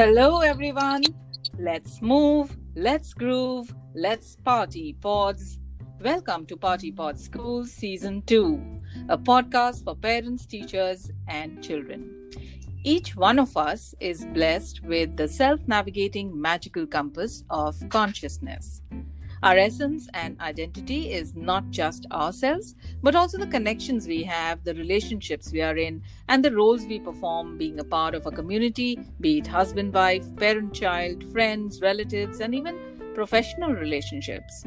Hello, everyone. Let's move, let's groove, let's party pods. Welcome to Party Pod School Season 2, a podcast for parents, teachers, and children. Each one of us is blessed with the self navigating magical compass of consciousness. Our essence and identity is not just ourselves, but also the connections we have, the relationships we are in, and the roles we perform being a part of a community, be it husband, wife, parent, child, friends, relatives, and even professional relationships.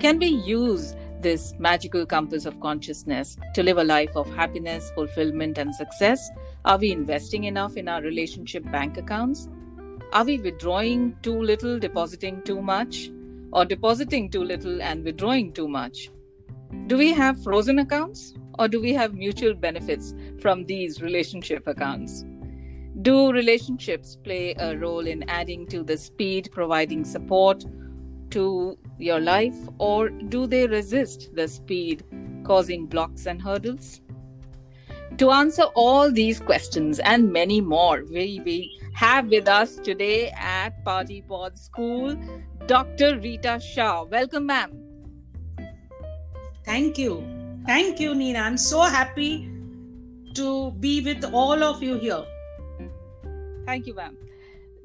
Can we use this magical compass of consciousness to live a life of happiness, fulfillment, and success? Are we investing enough in our relationship bank accounts? Are we withdrawing too little, depositing too much? Or depositing too little and withdrawing too much? Do we have frozen accounts or do we have mutual benefits from these relationship accounts? Do relationships play a role in adding to the speed, providing support to your life, or do they resist the speed, causing blocks and hurdles? To answer all these questions and many more, we, we have with us today at Party Pod School Dr. Rita Shah. Welcome, ma'am. Thank you. Thank you, Nina. I'm so happy to be with all of you here. Thank you, ma'am.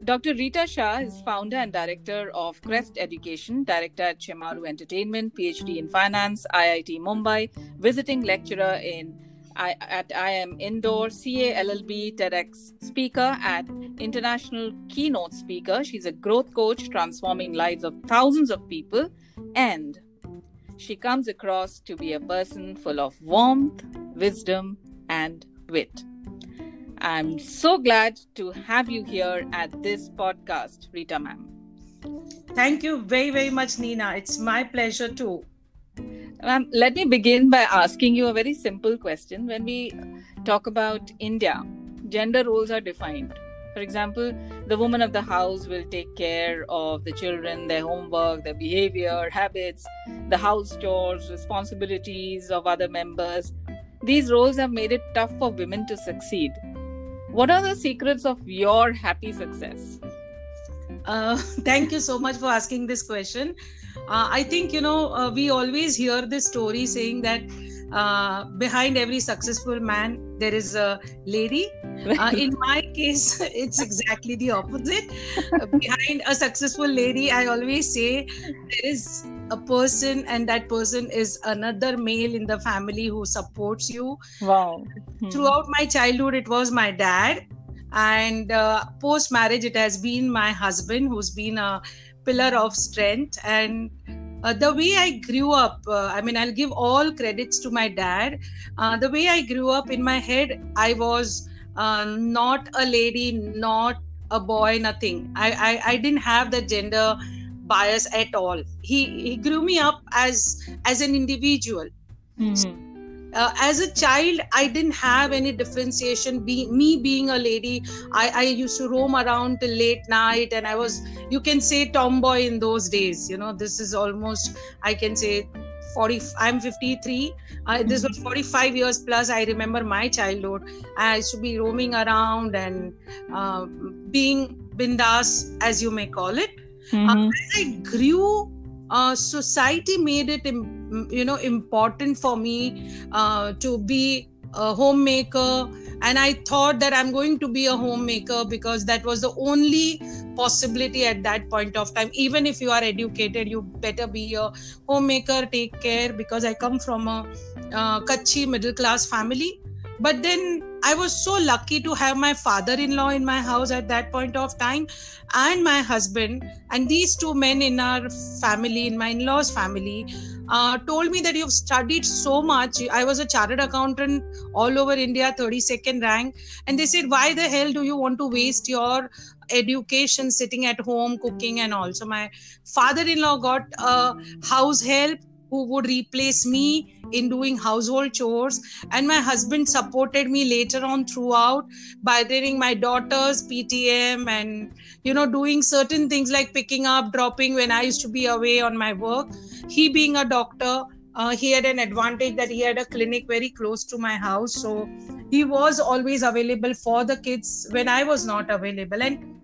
Dr. Rita Shah is founder and director of Crest Education, director at Chemaru Entertainment, PhD in Finance, IIT Mumbai, visiting lecturer in I, at IIM Indore, CA LLB TEDx speaker at international keynote speaker. She's a growth coach transforming lives of thousands of people and she comes across to be a person full of warmth, wisdom and wit. I'm so glad to have you here at this podcast, Rita ma'am. Thank you very, very much, Nina. It's my pleasure too. Um, let me begin by asking you a very simple question. When we talk about India, gender roles are defined. For example, the woman of the house will take care of the children, their homework, their behavior, habits, the house chores, responsibilities of other members. These roles have made it tough for women to succeed. What are the secrets of your happy success? Uh, thank you so much for asking this question. Uh, I think, you know, uh, we always hear this story saying that uh, behind every successful man, there is a lady. Uh, in my case, it's exactly the opposite. behind a successful lady, I always say there is a person, and that person is another male in the family who supports you. Wow. Hmm. Throughout my childhood, it was my dad and uh, post marriage it has been my husband who's been a pillar of strength. And uh, the way i grew up uh, i mean i'll give all credits to my dad. Uh, the way i grew up in my head i was uh, not a lady not a boy nothing. I, I i didn't have the gender bias at all. He he grew me up as as an individual. Mm-hmm uh, as a child i didn't have any differentiation. Be, me being a lady I, I used to roam around till late night and i was you can say tomboy in those days. You know this is almost i can say 40 i'm 53 uh, this was 45 years plus i remember my childhood. I used to be roaming around and uh, being bindas as you may call it. Mm-hmm. uh, as i grew uh, society made it you know important for me uh, to be a homemaker. And i thought that i'm going to be a homemaker because that was the only possibility at that point of time. Even if you are educated you better be a homemaker take care because i come from a uh, kachi middle class family but then I was so lucky to have my father in my house at that point of time and my husband. And these two men in our family, in my in law's family, uh, told me that you've studied so much. I was a chartered accountant all over India, 32nd rank. And they said, Why the hell do you want to waste your education sitting at home, cooking, and all? So my father in law got a house help who would replace me in doing household chores. And my husband supported me later on throughout by training my daughters ptm and you know doing certain things like picking up dropping when i used to be away on my work. He being a doctor uh, he had an advantage that he had a clinic very close to my house. So he was always available for the kids when i was not available. And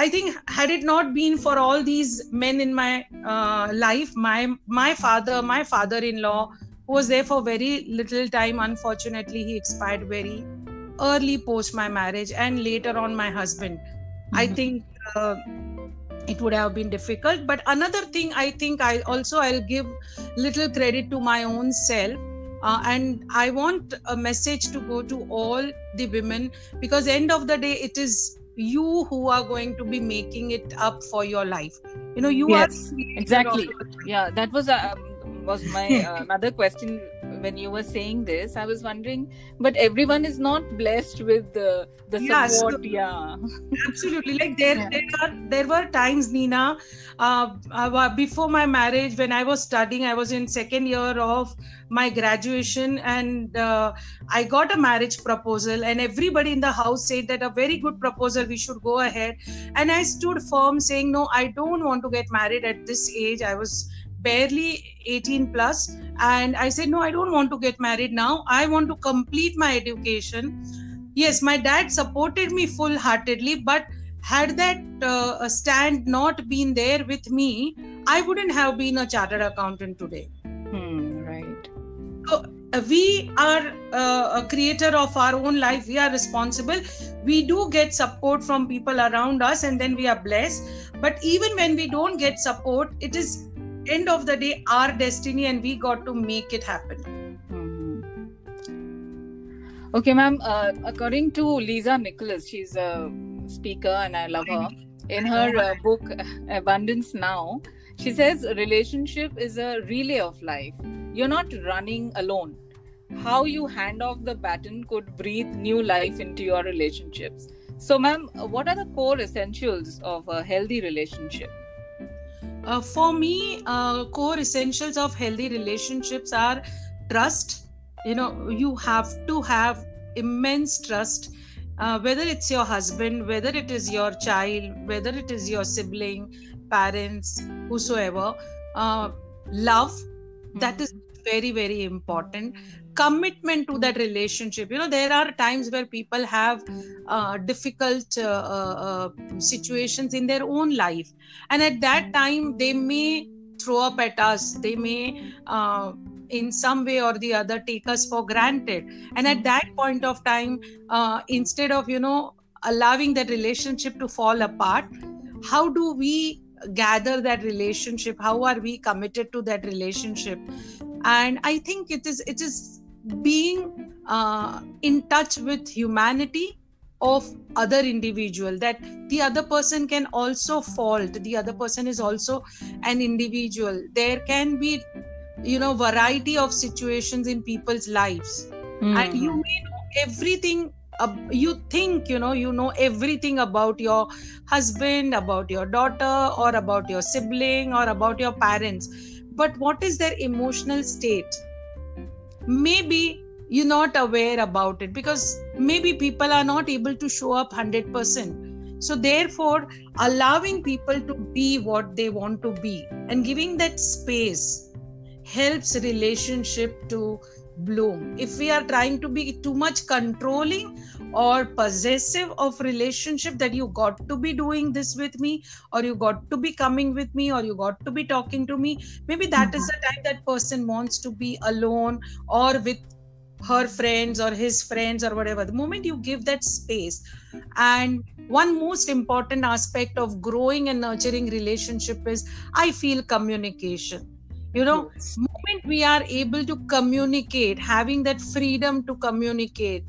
I think had it not been for all these men in my uh, life, my my father, my father-in-law, who was there for very little time, unfortunately, he expired very early post my marriage, and later on my husband. Mm-hmm. I think uh, it would have been difficult. But another thing, I think I also I'll give little credit to my own self. Uh, and i want a message to go to all the women because end of the day it is you who are going to be making it up for your life. You know you yes, are exactly. yeah that was a um, was my uh, another question when you were saying this. I was wondering but everyone is not blessed with the the yeah, support so, yeah. absolutely. Like there yeah. there are there were times nina uh, uh, before my marriage when i was studying i was in second year of my graduation and uh, i got a marriage proposal and everybody in the house said that a very good proposal we should go ahead. And i stood firm saying no i don't want to get married at this age. I was barely 18 plus. And i said no i don't want to get married now. I want to complete my education. Yes my dad supported me full heartedly but had that uh, stand not been there with me i wouldn't have been a chartered accountant today. Hmm, right. So uh, we are uh, a creator of our own life. We are responsible. We do get support from people around us and then we are blessed. But even when we don't get support it is end of the day our destiny and we got to make it happen. Mm-hmm. okay ma'am uh, according to lisa nichols she's a speaker and i love her. In her uh, book abundance now she says relationship is a relay of life. You're not running alone. How you hand off the baton could breathe new life into your relationships. So ma'am what are the core essentials of a healthy relationship uh, for me uh, core essentials of healthy relationships are trust. You know you have to have immense trust uh, whether it's your husband whether it is your child whether it is your sibling parents whosoever. Uh, love mm-hmm. that is very very important commitment to that relationship. You know there are times where people have uh, difficult uh, uh, situations in their own life. And at that time they may throw up at us. They may uh, in some way or the other take us for granted. And at that point of time uh, instead of you know allowing that relationship to fall apart how do we gather that relationship? How are we committed to that relationship? And i think it is it is being uh, in touch with humanity of other individual that the other person can also fault the other person is also an individual. There can be you know variety of situations in people's lives. Mm. and you may know everything uh, you think you know you know everything about your husband about your daughter or about your sibling or about your parents. But what is their emotional state maybe you're not aware about it because maybe people are not able to show up 100% so therefore allowing people to be what they want to be and giving that space helps relationship to bloom. If we are trying to be too much controlling or possessive of relationship that you got to be doing this with me or you got to be coming with me or you got to be talking to me maybe that is the time that person wants to be alone or with her friends or his friends or whatever. The moment you give that space. And one most important aspect of growing and nurturing relationship is i feel communication you know yes. moment we are able to communicate having that freedom to communicate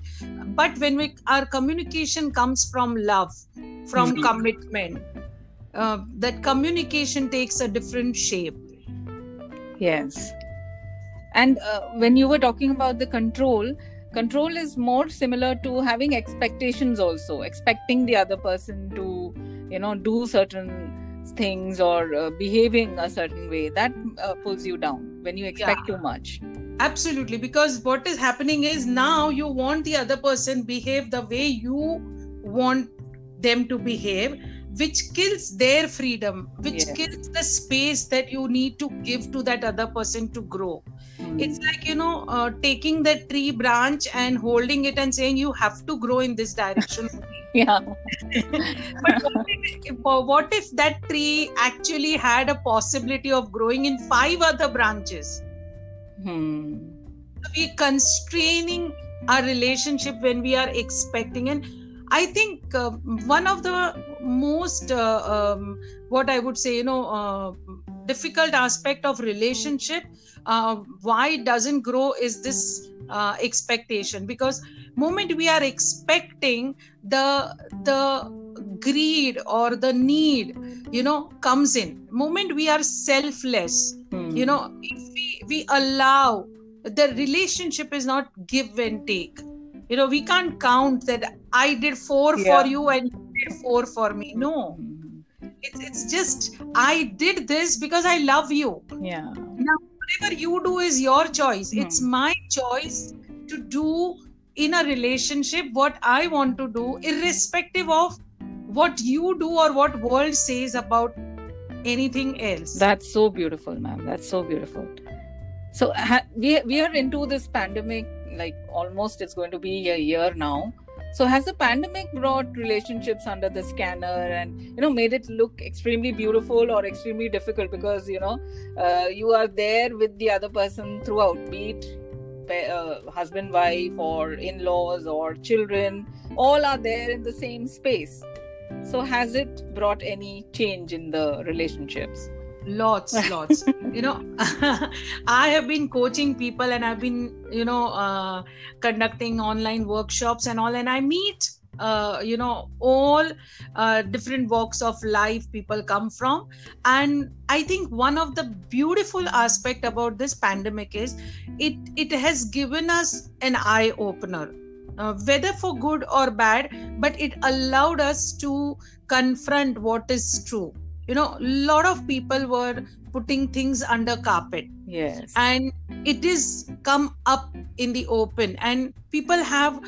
but when we our communication comes from love from mm-hmm. commitment uh, that communication takes a different shape yes and uh, when you were talking about the control control is more similar to having expectations also expecting the other person to you know do certain things or uh, behaving a certain way that uh, pulls you down when you expect yeah. too much absolutely because what is happening is now you want the other person behave the way you want them to behave which kills their freedom which yes. kills the space that you need to give to that other person to grow Hmm. it's like you know uh, taking that tree branch and holding it and saying you have to grow in this direction yeah. but what if, what if that tree actually had a possibility of growing in five other branches Hmm. we constraining our relationship when we are expecting and i think uh, one of the most uh, um, what i would say you know uh, difficult aspect of relationship uh, why it doesn't grow is this uh, expectation because moment we are expecting the the greed or the need you know comes in moment we are selfless Hmm. you know if we we allow the relationship is not give and take you know we can't count that i did four Yeah. for you and four for me no Hmm. it's, it's just i did this because i love you Yeah. Now whatever you do is your choice Hmm. it's my choice to do in a relationship what i want to do irrespective of what you do or what world says about anything else That's so beautiful, ma'am. That's so beautiful. So ha- we we are into this pandemic. Like almost, it's going to be a year now. So has the pandemic brought relationships under the scanner and you know made it look extremely beautiful or extremely difficult because you know uh, you are there with the other person throughout, be it uh, husband, wife, or in-laws or children, all are there in the same space. So has it brought any change in the relationships? Lots lots. You know i have been coaching people and i've been you know uh, conducting online workshops and all and i meet uh, you know all uh, different walks of life people come from. And i think one of the beautiful aspect about this pandemic is it it has given us an eye opener uh, whether for good or bad but it allowed us to confront what is true you know a lot of people were putting things under carpet. Yes. and it is come up in the open. And people have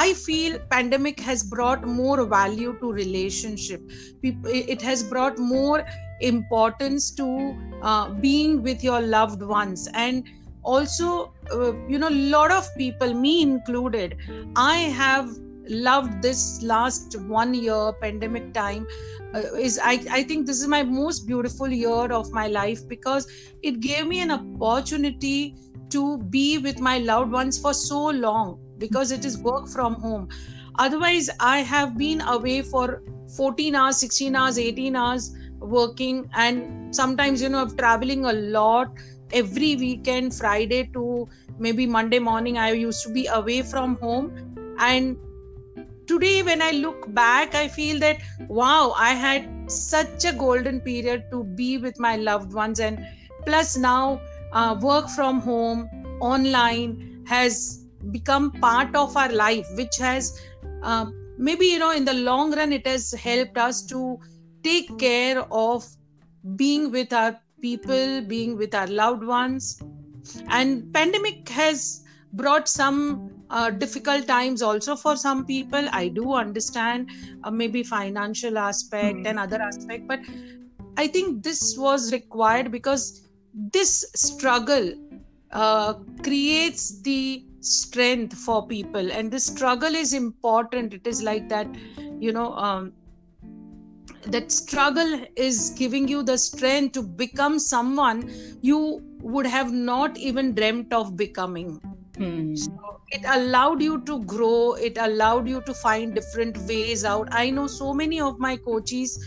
i feel pandemic has brought more value to relationship. Peop- it has brought more importance to uh, being with your loved ones. And also uh, you know a lot of people me included i have loved this last one year pandemic time uh, is I, I think this is my most beautiful year of my life because it gave me an opportunity to be with my loved ones for so long because it is work from home. Otherwise i have been away for 14 hours 16 hours 18 hours working and sometimes you know i'm traveling a lot every weekend friday to maybe monday morning i used to be away from home and today when i look back i feel that wow i had such a golden period to be with my loved ones. And plus now uh, work from home online has become part of our life which has uh, maybe you know in the long run it has helped us to take care of being with our people being with our loved ones. And pandemic has brought some uh, difficult times also for some people. I do understand uh, maybe financial aspect Hmm. and other aspect but i think this was required because this struggle uh, creates the strength for people. And this struggle is important. It is like that you know um, that struggle is giving you the strength to become someone you would have not even dreamt of becoming Hmm. so it allowed you to grow it allowed you to find different ways out i know so many of my coaches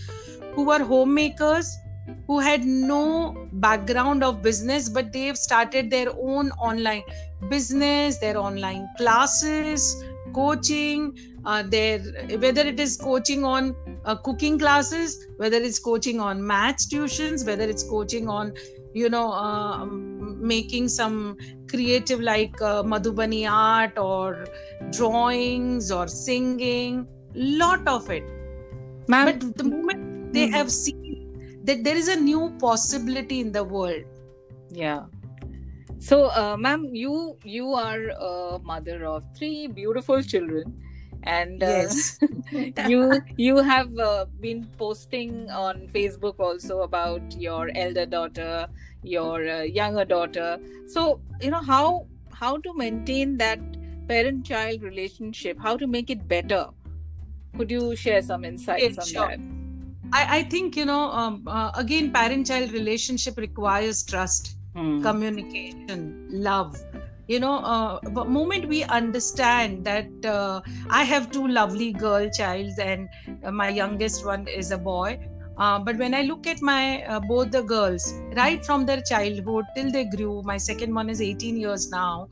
who were homemakers who had no background of business but they've started their own online business their online classes coaching uh, their whether it is coaching on uh, cooking classes whether it's coaching on maths tuitions whether it's coaching on you know uh, making some creative like uh, madhubani art or drawings or singing lot of it Ma'am, but the moment they Hmm. have seen that there is a new possibility in the world yeah. So, uh, ma'am, you you are a mother of three beautiful children, and uh, Yes. you you have uh, been posting on facebook also about your elder daughter your uh, younger daughter so you know how how to maintain that parent child relationship how to make it better could you share some insights Yeah, on sure. that I, I think you know um, uh, again parent child relationship requires trust Hmm. communication love you know uh, the moment we understand that uh, i have two lovely girl childs and uh, my youngest one is a boy. Uh, but when i look at my uh, both the girls right from their childhood till they grew my second one is 18 years now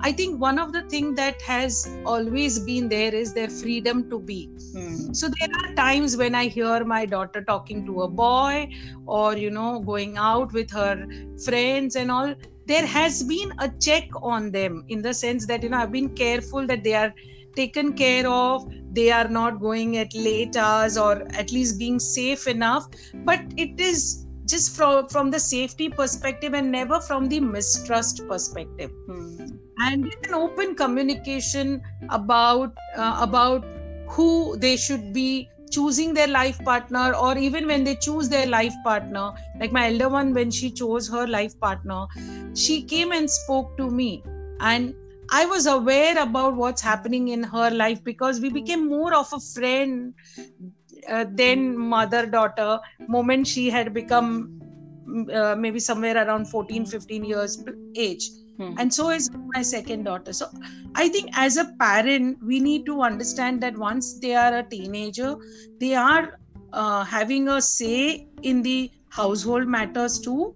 i think one of the thing that has always been there is their freedom to be. Hmm. so there are times when i hear my daughter talking to a boy or you know going out with her friends and all there has been a check on them in the sense that you know i've been careful that they are taken care of they are not going at late hours or at least being safe enough but it is just from from the safety perspective and never from the mistrust perspective Hmm. and an open communication about uh, about who they should be choosing their life partner or even when they choose their life partner like my elder one when she chose her life partner she came and spoke to me. And i was aware about what's happening in her life because we became more of a friend uh, than mother daughter moment she had become mm, uh, maybe somewhere around 14 15 years age Hmm. and so is my second daughter so i think as a parent we need to understand that once they are a teenager they are uh, having a say in the household matters too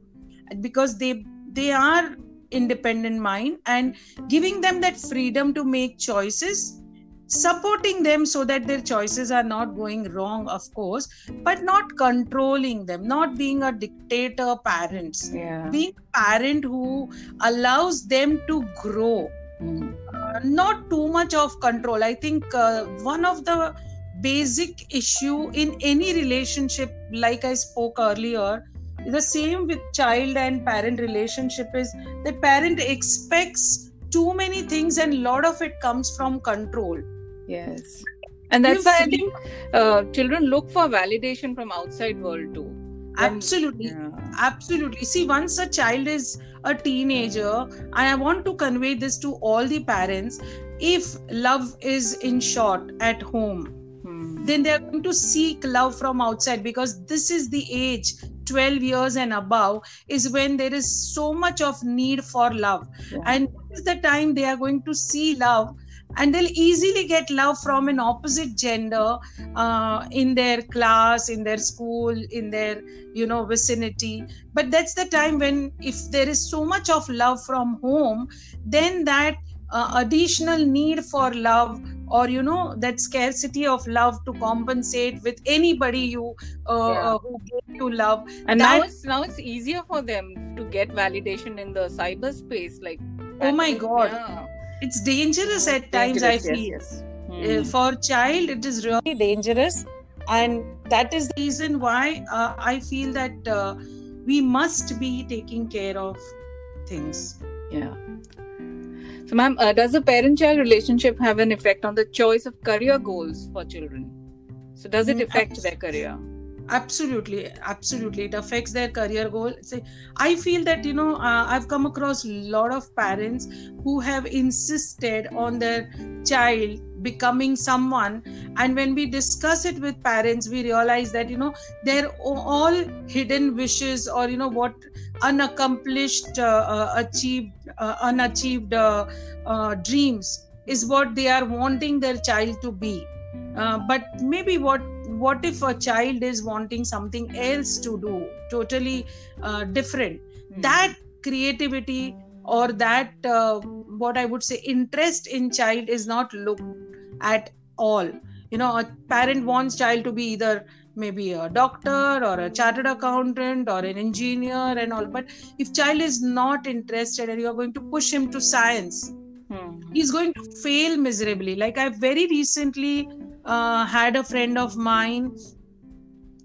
because they they are independent mind and giving them that freedom to make choices supporting them so that their choices are not going wrong of course but not controlling them not being a dictator parents. Yeah. Being a parent who allows them to grow. Hmm. uh, not too much of control. I think uh, one of the basic issue in any relationship like i spoke earlier the same with child and parent relationship is the parent expects too many things and a lot of it comes from control Yes. And that's why I think uh, children look for validation from outside world too. Absolutely Yeah. absolutely see once a child is a teenager and i want to convey this to all the parents if love is in short at home Hmm. then they are going to seek love from outside because this is the age 12 years and above is when there is so much of need for love Yeah. and this is the time they are going to see love and they'll easily get love from an opposite gender uh, in their class in their school in their you know vicinity but that's the time when if there is so much of love from home then that uh, additional need for love or you know that scarcity of love to compensate with anybody you uh, Yeah. uh, who gave you love and now it's now it's easier for them to get validation in the cyberspace like Oh my that- God. yeah. It's dangerous at times i feel yes, yes. Uh, Hmm. for child it is really dangerous and that is the reason why uh, i feel that uh, we must be taking care of things Yeah. So, ma'am, uh, does the parent-child relationship have an effect on the choice of career goals for children? So, does it Mm, affect their career? Absolutely absolutely. It affects their career goal. I feel that you know uh, i've come across a lot of parents who have insisted on their child becoming someone. And when we discuss it with parents we realize that you know they're all hidden wishes or you know what unaccomplished uh, uh, achieved uh, unachieved uh, uh, dreams is what they are wanting their child to be. But maybe what what if a child is wanting something else to do totally uh, different Hmm. that creativity or that uh, what i would say interest in child is not looked at all you know a parent wants child to be either maybe a doctor or a chartered accountant or an engineer and all but if child is not interested and you are going to push him to science Hmm. he's going to fail miserably like i very recently had a friend of mine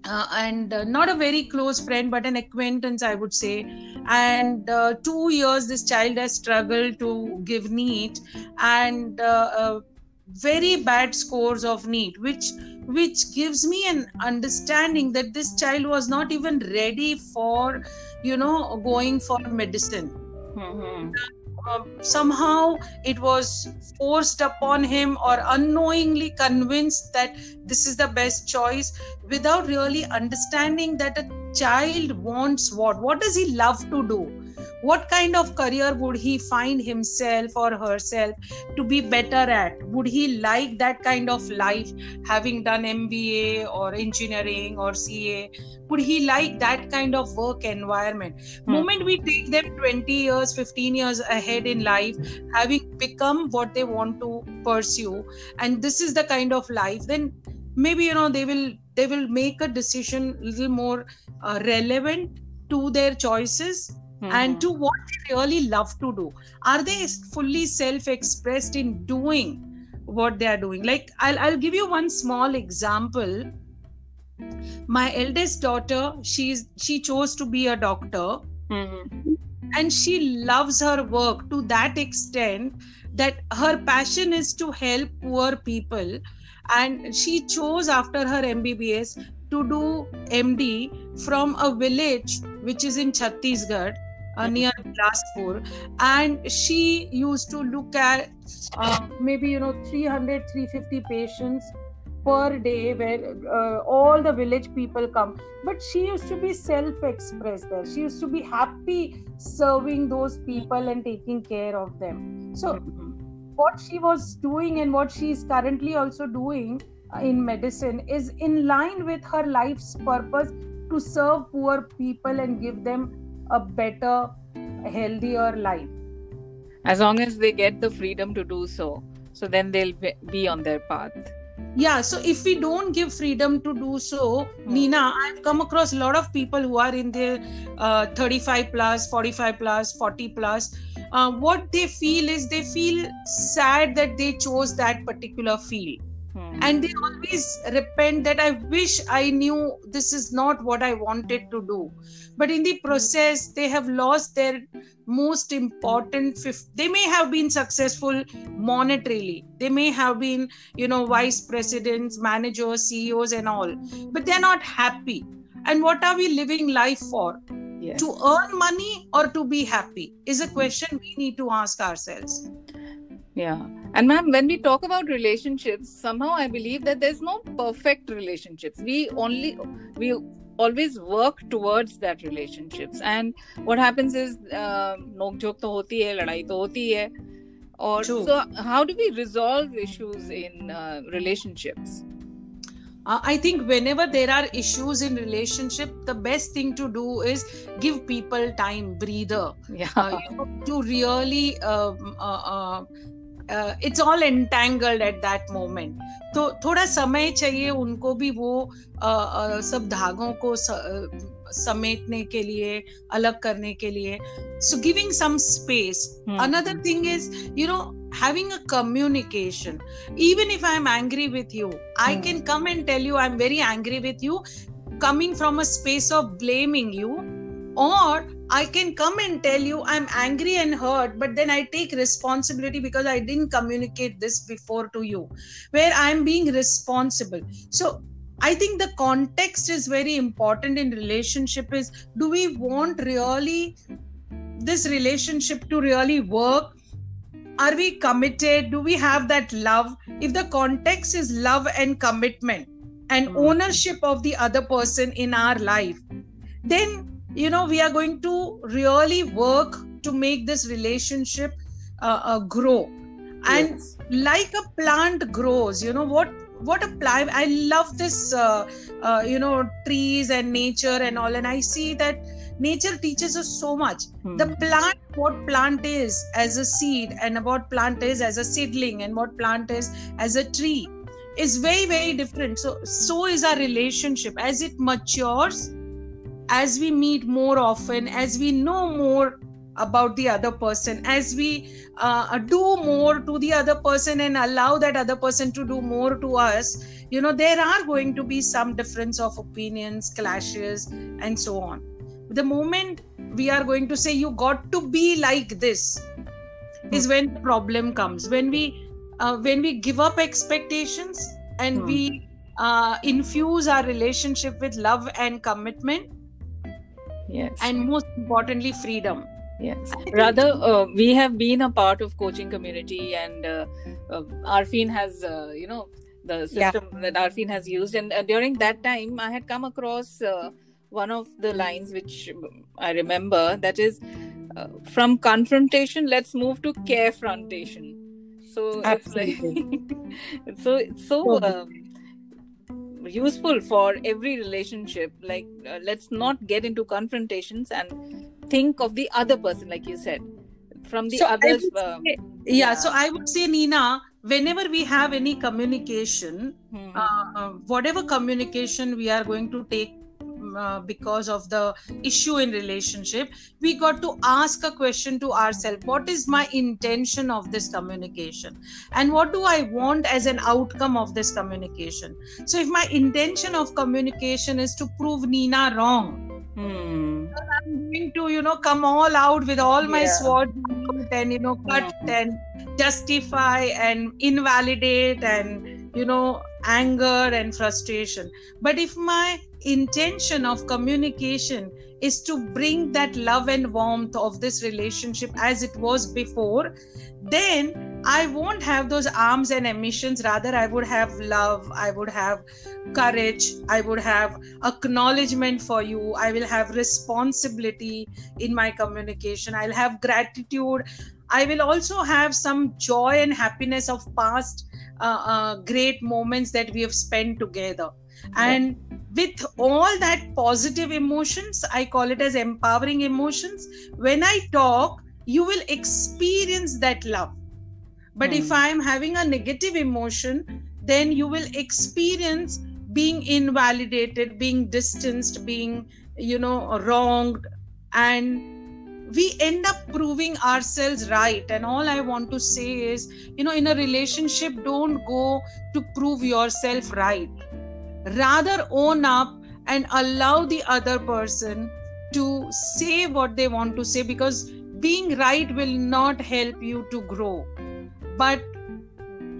uh, and uh, not a very close friend but an acquaintance i would say and uh, two years this child has struggled to give NEET and uh, uh, very bad scores of NEET, which which gives me an understanding that this child was not even ready for, you know, going for medicine. Mm-hmm. Uh, somehow it was forced upon him or unknowingly convinced that this is the best choice without really understanding that a child wants what? What does he love to do what kind of career would he find himself or herself to be better at? Would he like that kind of life having done mba or engineering or ca would he like that kind of work environment? Hmm. moment we take them 20 years 15 years ahead in life having become what they want to pursue and this is the kind of life then maybe you know they will they will make a decision a little more uh, relevant to their choices Mm-hmm. and to what they really love to do. Are they fully self-expressed in doing what they are doing? Like i'll, I'll give you one small example. My eldest daughter she's she chose to be a doctor. Mhm. and she loves her work to that extent that her passion is to help poor people. And she chose after her mbbs to do md from a village which is in chhattisgarh uh, near Bilaspur, and she used to look at uh, maybe you know 300 350 patients per day where uh, all the village people come. But she used to be self-expressed there. She used to be happy serving those people and taking care of them. So Mhm. what she was doing and what she is currently also doing uh, in medicine is in line with her life's purpose to serve poor people and give them a better healthier life. As long as they get the freedom to do so so then they'll be- be on their path. Yeah so if we don't give freedom to do so nina i've come across a lot of people who are in their uh, 35 plus 45 plus 40 plus. Uh, what they feel is they feel sad that they chose that particular field Hmm. and they always repent that i wish i knew this is not what i wanted to do. But in the process they have lost their most important fifth they may have been successful monetarily. They may have been you know vice presidents managers ceos and all but they're not happy. And what are we living life for? Yes. to earn money or to be happy is a question we need to ask ourselves yeah. And ma'am, when we talk about relationships, somehow I believe that there's no perfect relationships. We only we always work towards that relationships. And what happens is uh, joke, to hoti hai, ladai to hoti hai. Or True. so, how do we resolve issues in uh, relationships? Uh, i think whenever there are issues in relationship the best thing to do is give people time breather yeah. uh, you know, to really uh, uh, uh it's all entangled at that moment तो थोड़ा समय चाहिए उनको भी वो uh, uh, सब धागों को स, uh, समेटने के लिए अलग करने के लिए। So giving some space another thing is you know having a communication even if I am angry with you I can come and tell you I am very angry with you coming from a space of blaming you और i can come and tell you i'm angry and hurt but then i take responsibility because i didn't communicate this before to you where i'm being responsible. So i think the context is very important in relationship is do we want really this relationship to really work? Are we committed? Do we have that love? If the context is love and commitment and Hmm. ownership of the other person in our life then you know we are going to really work to make this relationship uh, uh, grow. And Yes. like a plant grows you know what what a plant i love this uh, uh, you know trees and nature and all. And i see that nature teaches us so much. Hmm. the plant what plant is as a seed and what plant is as a seedling and what plant is as a tree is very very different. So so is our relationship. As it matures as we meet more often as we know more about the other person as we uh, do more to the other person and allow that other person to do more to us you know there are going to be some difference of opinions clashes and so on the moment we are going to say you got to be like this is when the problem comes when we uh, when we give up expectations and Hmm. we uh, infuse our relationship with love and commitment Yes. and most importantly freedom Yes. Rather, uh, we have been a part of coaching community, and uh, uh, Arfin has, uh, you know, the Yeah. system that Arfin has used. And uh, during that time, I had come across uh, one of the lines which I remember that is, uh, from confrontation, let's move to care carefrontation. So it's like, so it's so. Um, useful for every relationship like uh, let's not get into confrontations and think of the other person like you said from the So others uh, say- yeah, yeah. so i would say nina whenever we have any communication hmm, uh, whatever communication we are going to take uh, because of the issue in relationship we got to ask a question to ourselves. What is my intention of this communication? And what do i want as an outcome of this communication? So if my intention of communication is to prove nina wrong hmm, i'm going to you know come all out with all my Yeah. swords and you know cut Mhm. and justify and invalidate and you know anger and frustration. But if my intention of communication is to bring that love and warmth of this relationship as it was before then i won't have those arms and emissions rather i would have love i would have courage i would have acknowledgement for you i will have responsibility in my communication i'll have gratitude. I will also have some joy and happiness of past uh, uh, great moments that we have spent together and with all that positive emotions i call it as empowering emotions when i talk you will experience that love. But if Hmm. i'm having a negative emotion then you will experience being invalidated being distanced being you know wronged. And we end up proving ourselves right. And all i want to say is you know in a relationship don't go to prove yourself right rather own up and allow the other person to say what they want to say because being right will not help you to grow. But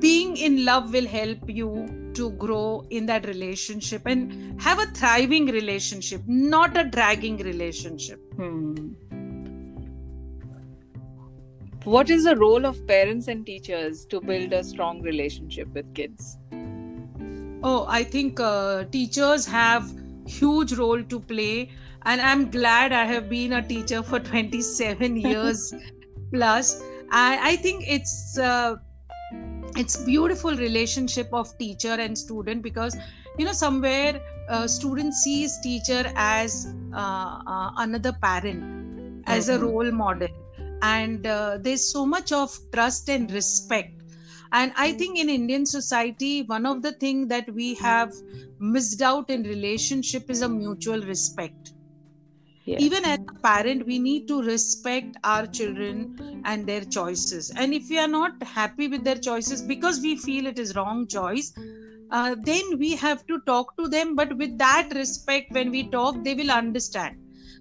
being in love will help you to grow in that relationship and have a thriving relationship not a dragging relationship. Hmm. what is the role of parents and teachers to build a strong relationship with kids oh i think uh, teachers have huge role to play and i'm glad i have been a teacher for 27 years plus I, I think it's uh, it's beautiful relationship of teacher and student because you know somewhere uh, student sees teacher as uh, uh, another parent as a Mhm. role model and uh, there's so much of trust and respect and i think in indian society one of the thing that we have missed out in relationship is a mutual respect. Even as a parent we need to respect our children and their choices. And if we are not happy with their choices because we feel it is wrong choice uh, then we have to talk to them. But with that respect when we talk they will understand.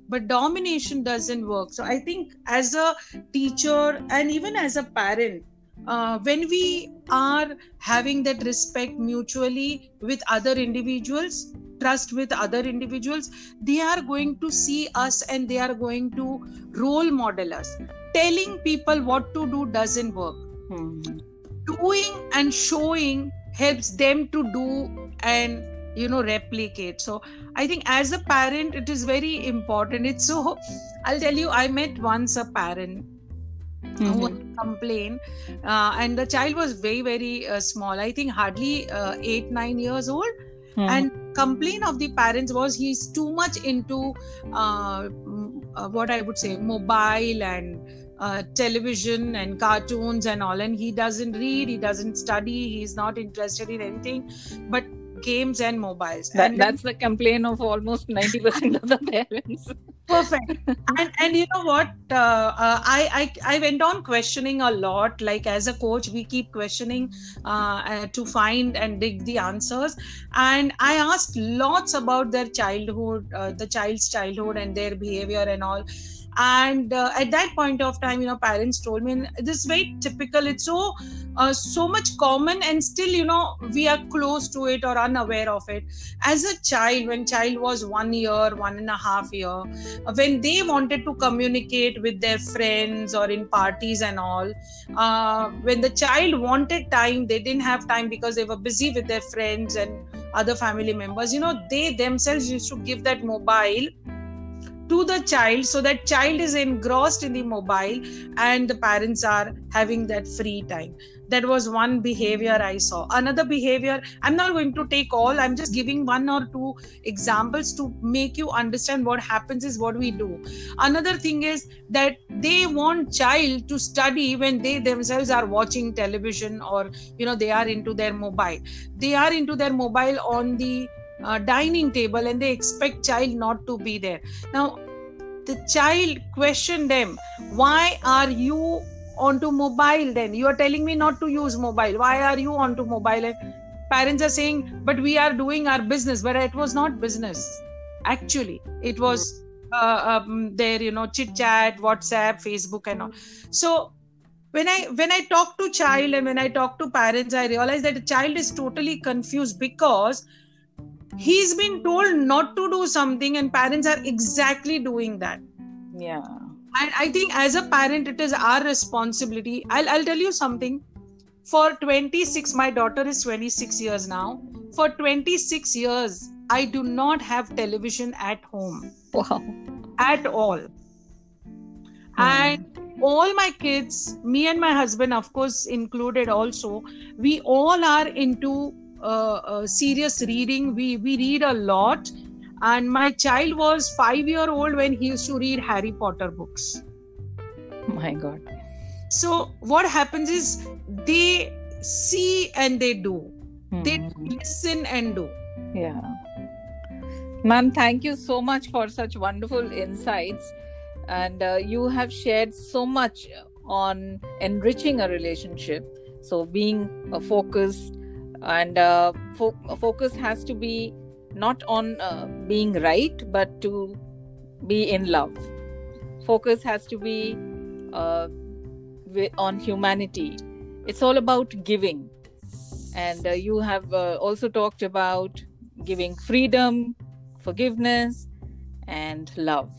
But domination doesn't work. So i think as a teacher and even as a parent uh, when we are having that respect mutually with other individuals trust with other individuals they are going to see us and they are going to role model us. Telling people what to do doesn't work. Hmm. doing and showing helps them to do and you know replicate. So i think as a parent it is very important. It's so i'll tell you i met once a parent who Mhm. would complain. Uh, and the child was very very uh, small. I think hardly uh, 8 9 years old. Hmm. and complaint of the parents was he's too much into uh, uh, what i would say mobile and uh, television and cartoons and all. And he doesn't read he doesn't study he's not interested in anything but games and mobiles. That, and that's the complaint of almost 90% of the parents perfect. And and you know what? Uh, uh, I, I i went on questioning a lot. Like as a coach we keep questioning uh, uh, to find and dig the answers. And i asked lots about their childhood uh, the child's childhood and their behavior and all and uh, at that point of time you know parents told me this is very typical. It's so uh, so much common and still you know we are close to it or unaware of it. As a child when child was one year one and a half year when they wanted to communicate with their friends or in parties and all uh, when the child wanted time they didn't have time because they were busy with their friends and other family members. You know they themselves used to give that mobile to the child so that child is engrossed in the mobile and the parents are having that free time. That was one behavior i saw. Another behavior i'm not going to take all i'm just giving one or two examples to make you understand what happens is what we do. Another thing is that they want child to study when they themselves are watching television or you know they are into their mobile. They are into their mobile on the uh, dining table and they expect child not to be there. Now the child question them why are you onto mobile then? You are telling me not to use mobile. Why are you onto mobile? And parents are saying but we are doing our business. But it was not business. Actually it was uh, um, there you know chit chat whatsapp facebook and all. So when i when i talk to child and when i talk to parents i realize that the child is totally confused because he's been told not to do something and parents are exactly doing that. Yeah. And i think as a parent it is our responsibility. I'll, I'll tell you something. For 26 my daughter is 26 years now. For 26 years i do not have television at home. Wow. At all. Mm. and all my kids me and my husband of course included also we all are into serious reading. We we read a lot, and my child was five year old when he used to read Harry Potter books. My God. So what happens is they see and they do. Hmm. They listen and do. Yeah. Ma'am, thank you so much for such wonderful insights. And uh, you have shared so much on enriching a relationship. So, being a focused and uh, fo- focus has to be not on uh, being right but to be in love. Focus has to be uh, on humanity. It's all about giving. And uh, you have uh, also talked about giving freedom forgiveness and love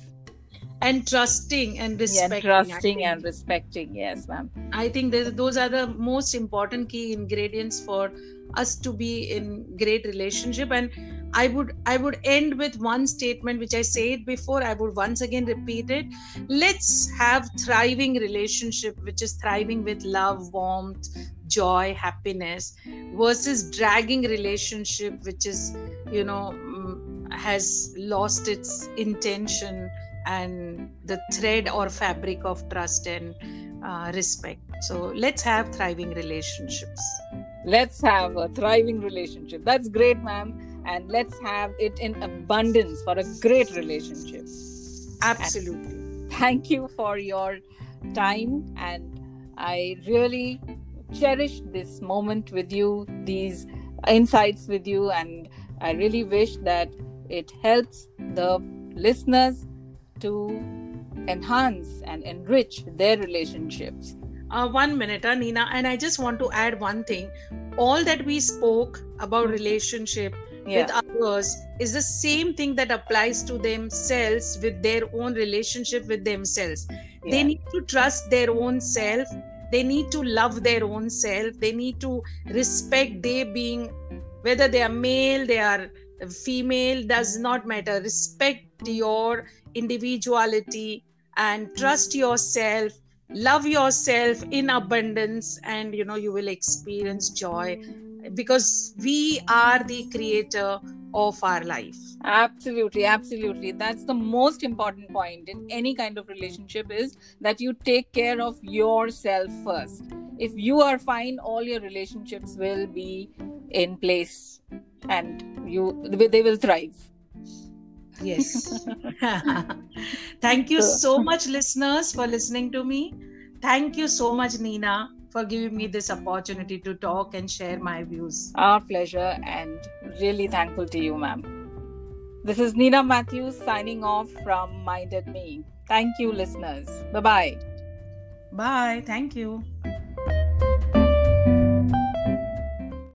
and trusting and respecting yeah, trusting and respecting yes ma'am. I think those are the most important key ingredients for us to be in great relationship. And i would i would end with one statement which i said before. I would once again repeat it. Let's have thriving relationship which is thriving with love warmth joy happiness versus dragging relationship which is you know mm, has lost its intention and the thread or fabric of trust and uh, respect. So let's have thriving relationships. Let's have a thriving relationship. That's great ma'am. And let's have it in abundance for a great relationship. Absolutely. And thank you for your time. And i really cherish this moment with you these insights with you. And i really wish that it helps the listeners to enhance and enrich their relationships uh, one minute, uh, Nina, and I just want to add one thing. All that we spoke about relationship yeah. with others is the same thing that applies to themselves with their own relationship with themselves. Yeah. They need to trust their own self. They need to love their own self. They need to respect their being, whether they are male, they are female, does not matter. Respect your individuality and trust yourself love yourself in abundance and you know you will experience joy because we are the creator of our life. Absolutely absolutely. That's the most important point in any kind of relationship is that you take care of yourself first. If you are fine all your relationships will be in place and you they will thrive Yes. Thank you so much, listeners, for listening to me. Thank you so much, Nina, for giving me this opportunity to talk and share my views. Our pleasure, and really thankful to you, ma'am. This is Nina Matthews signing off from Minded Me. Thank you, listeners. Bye bye. Bye. Thank you.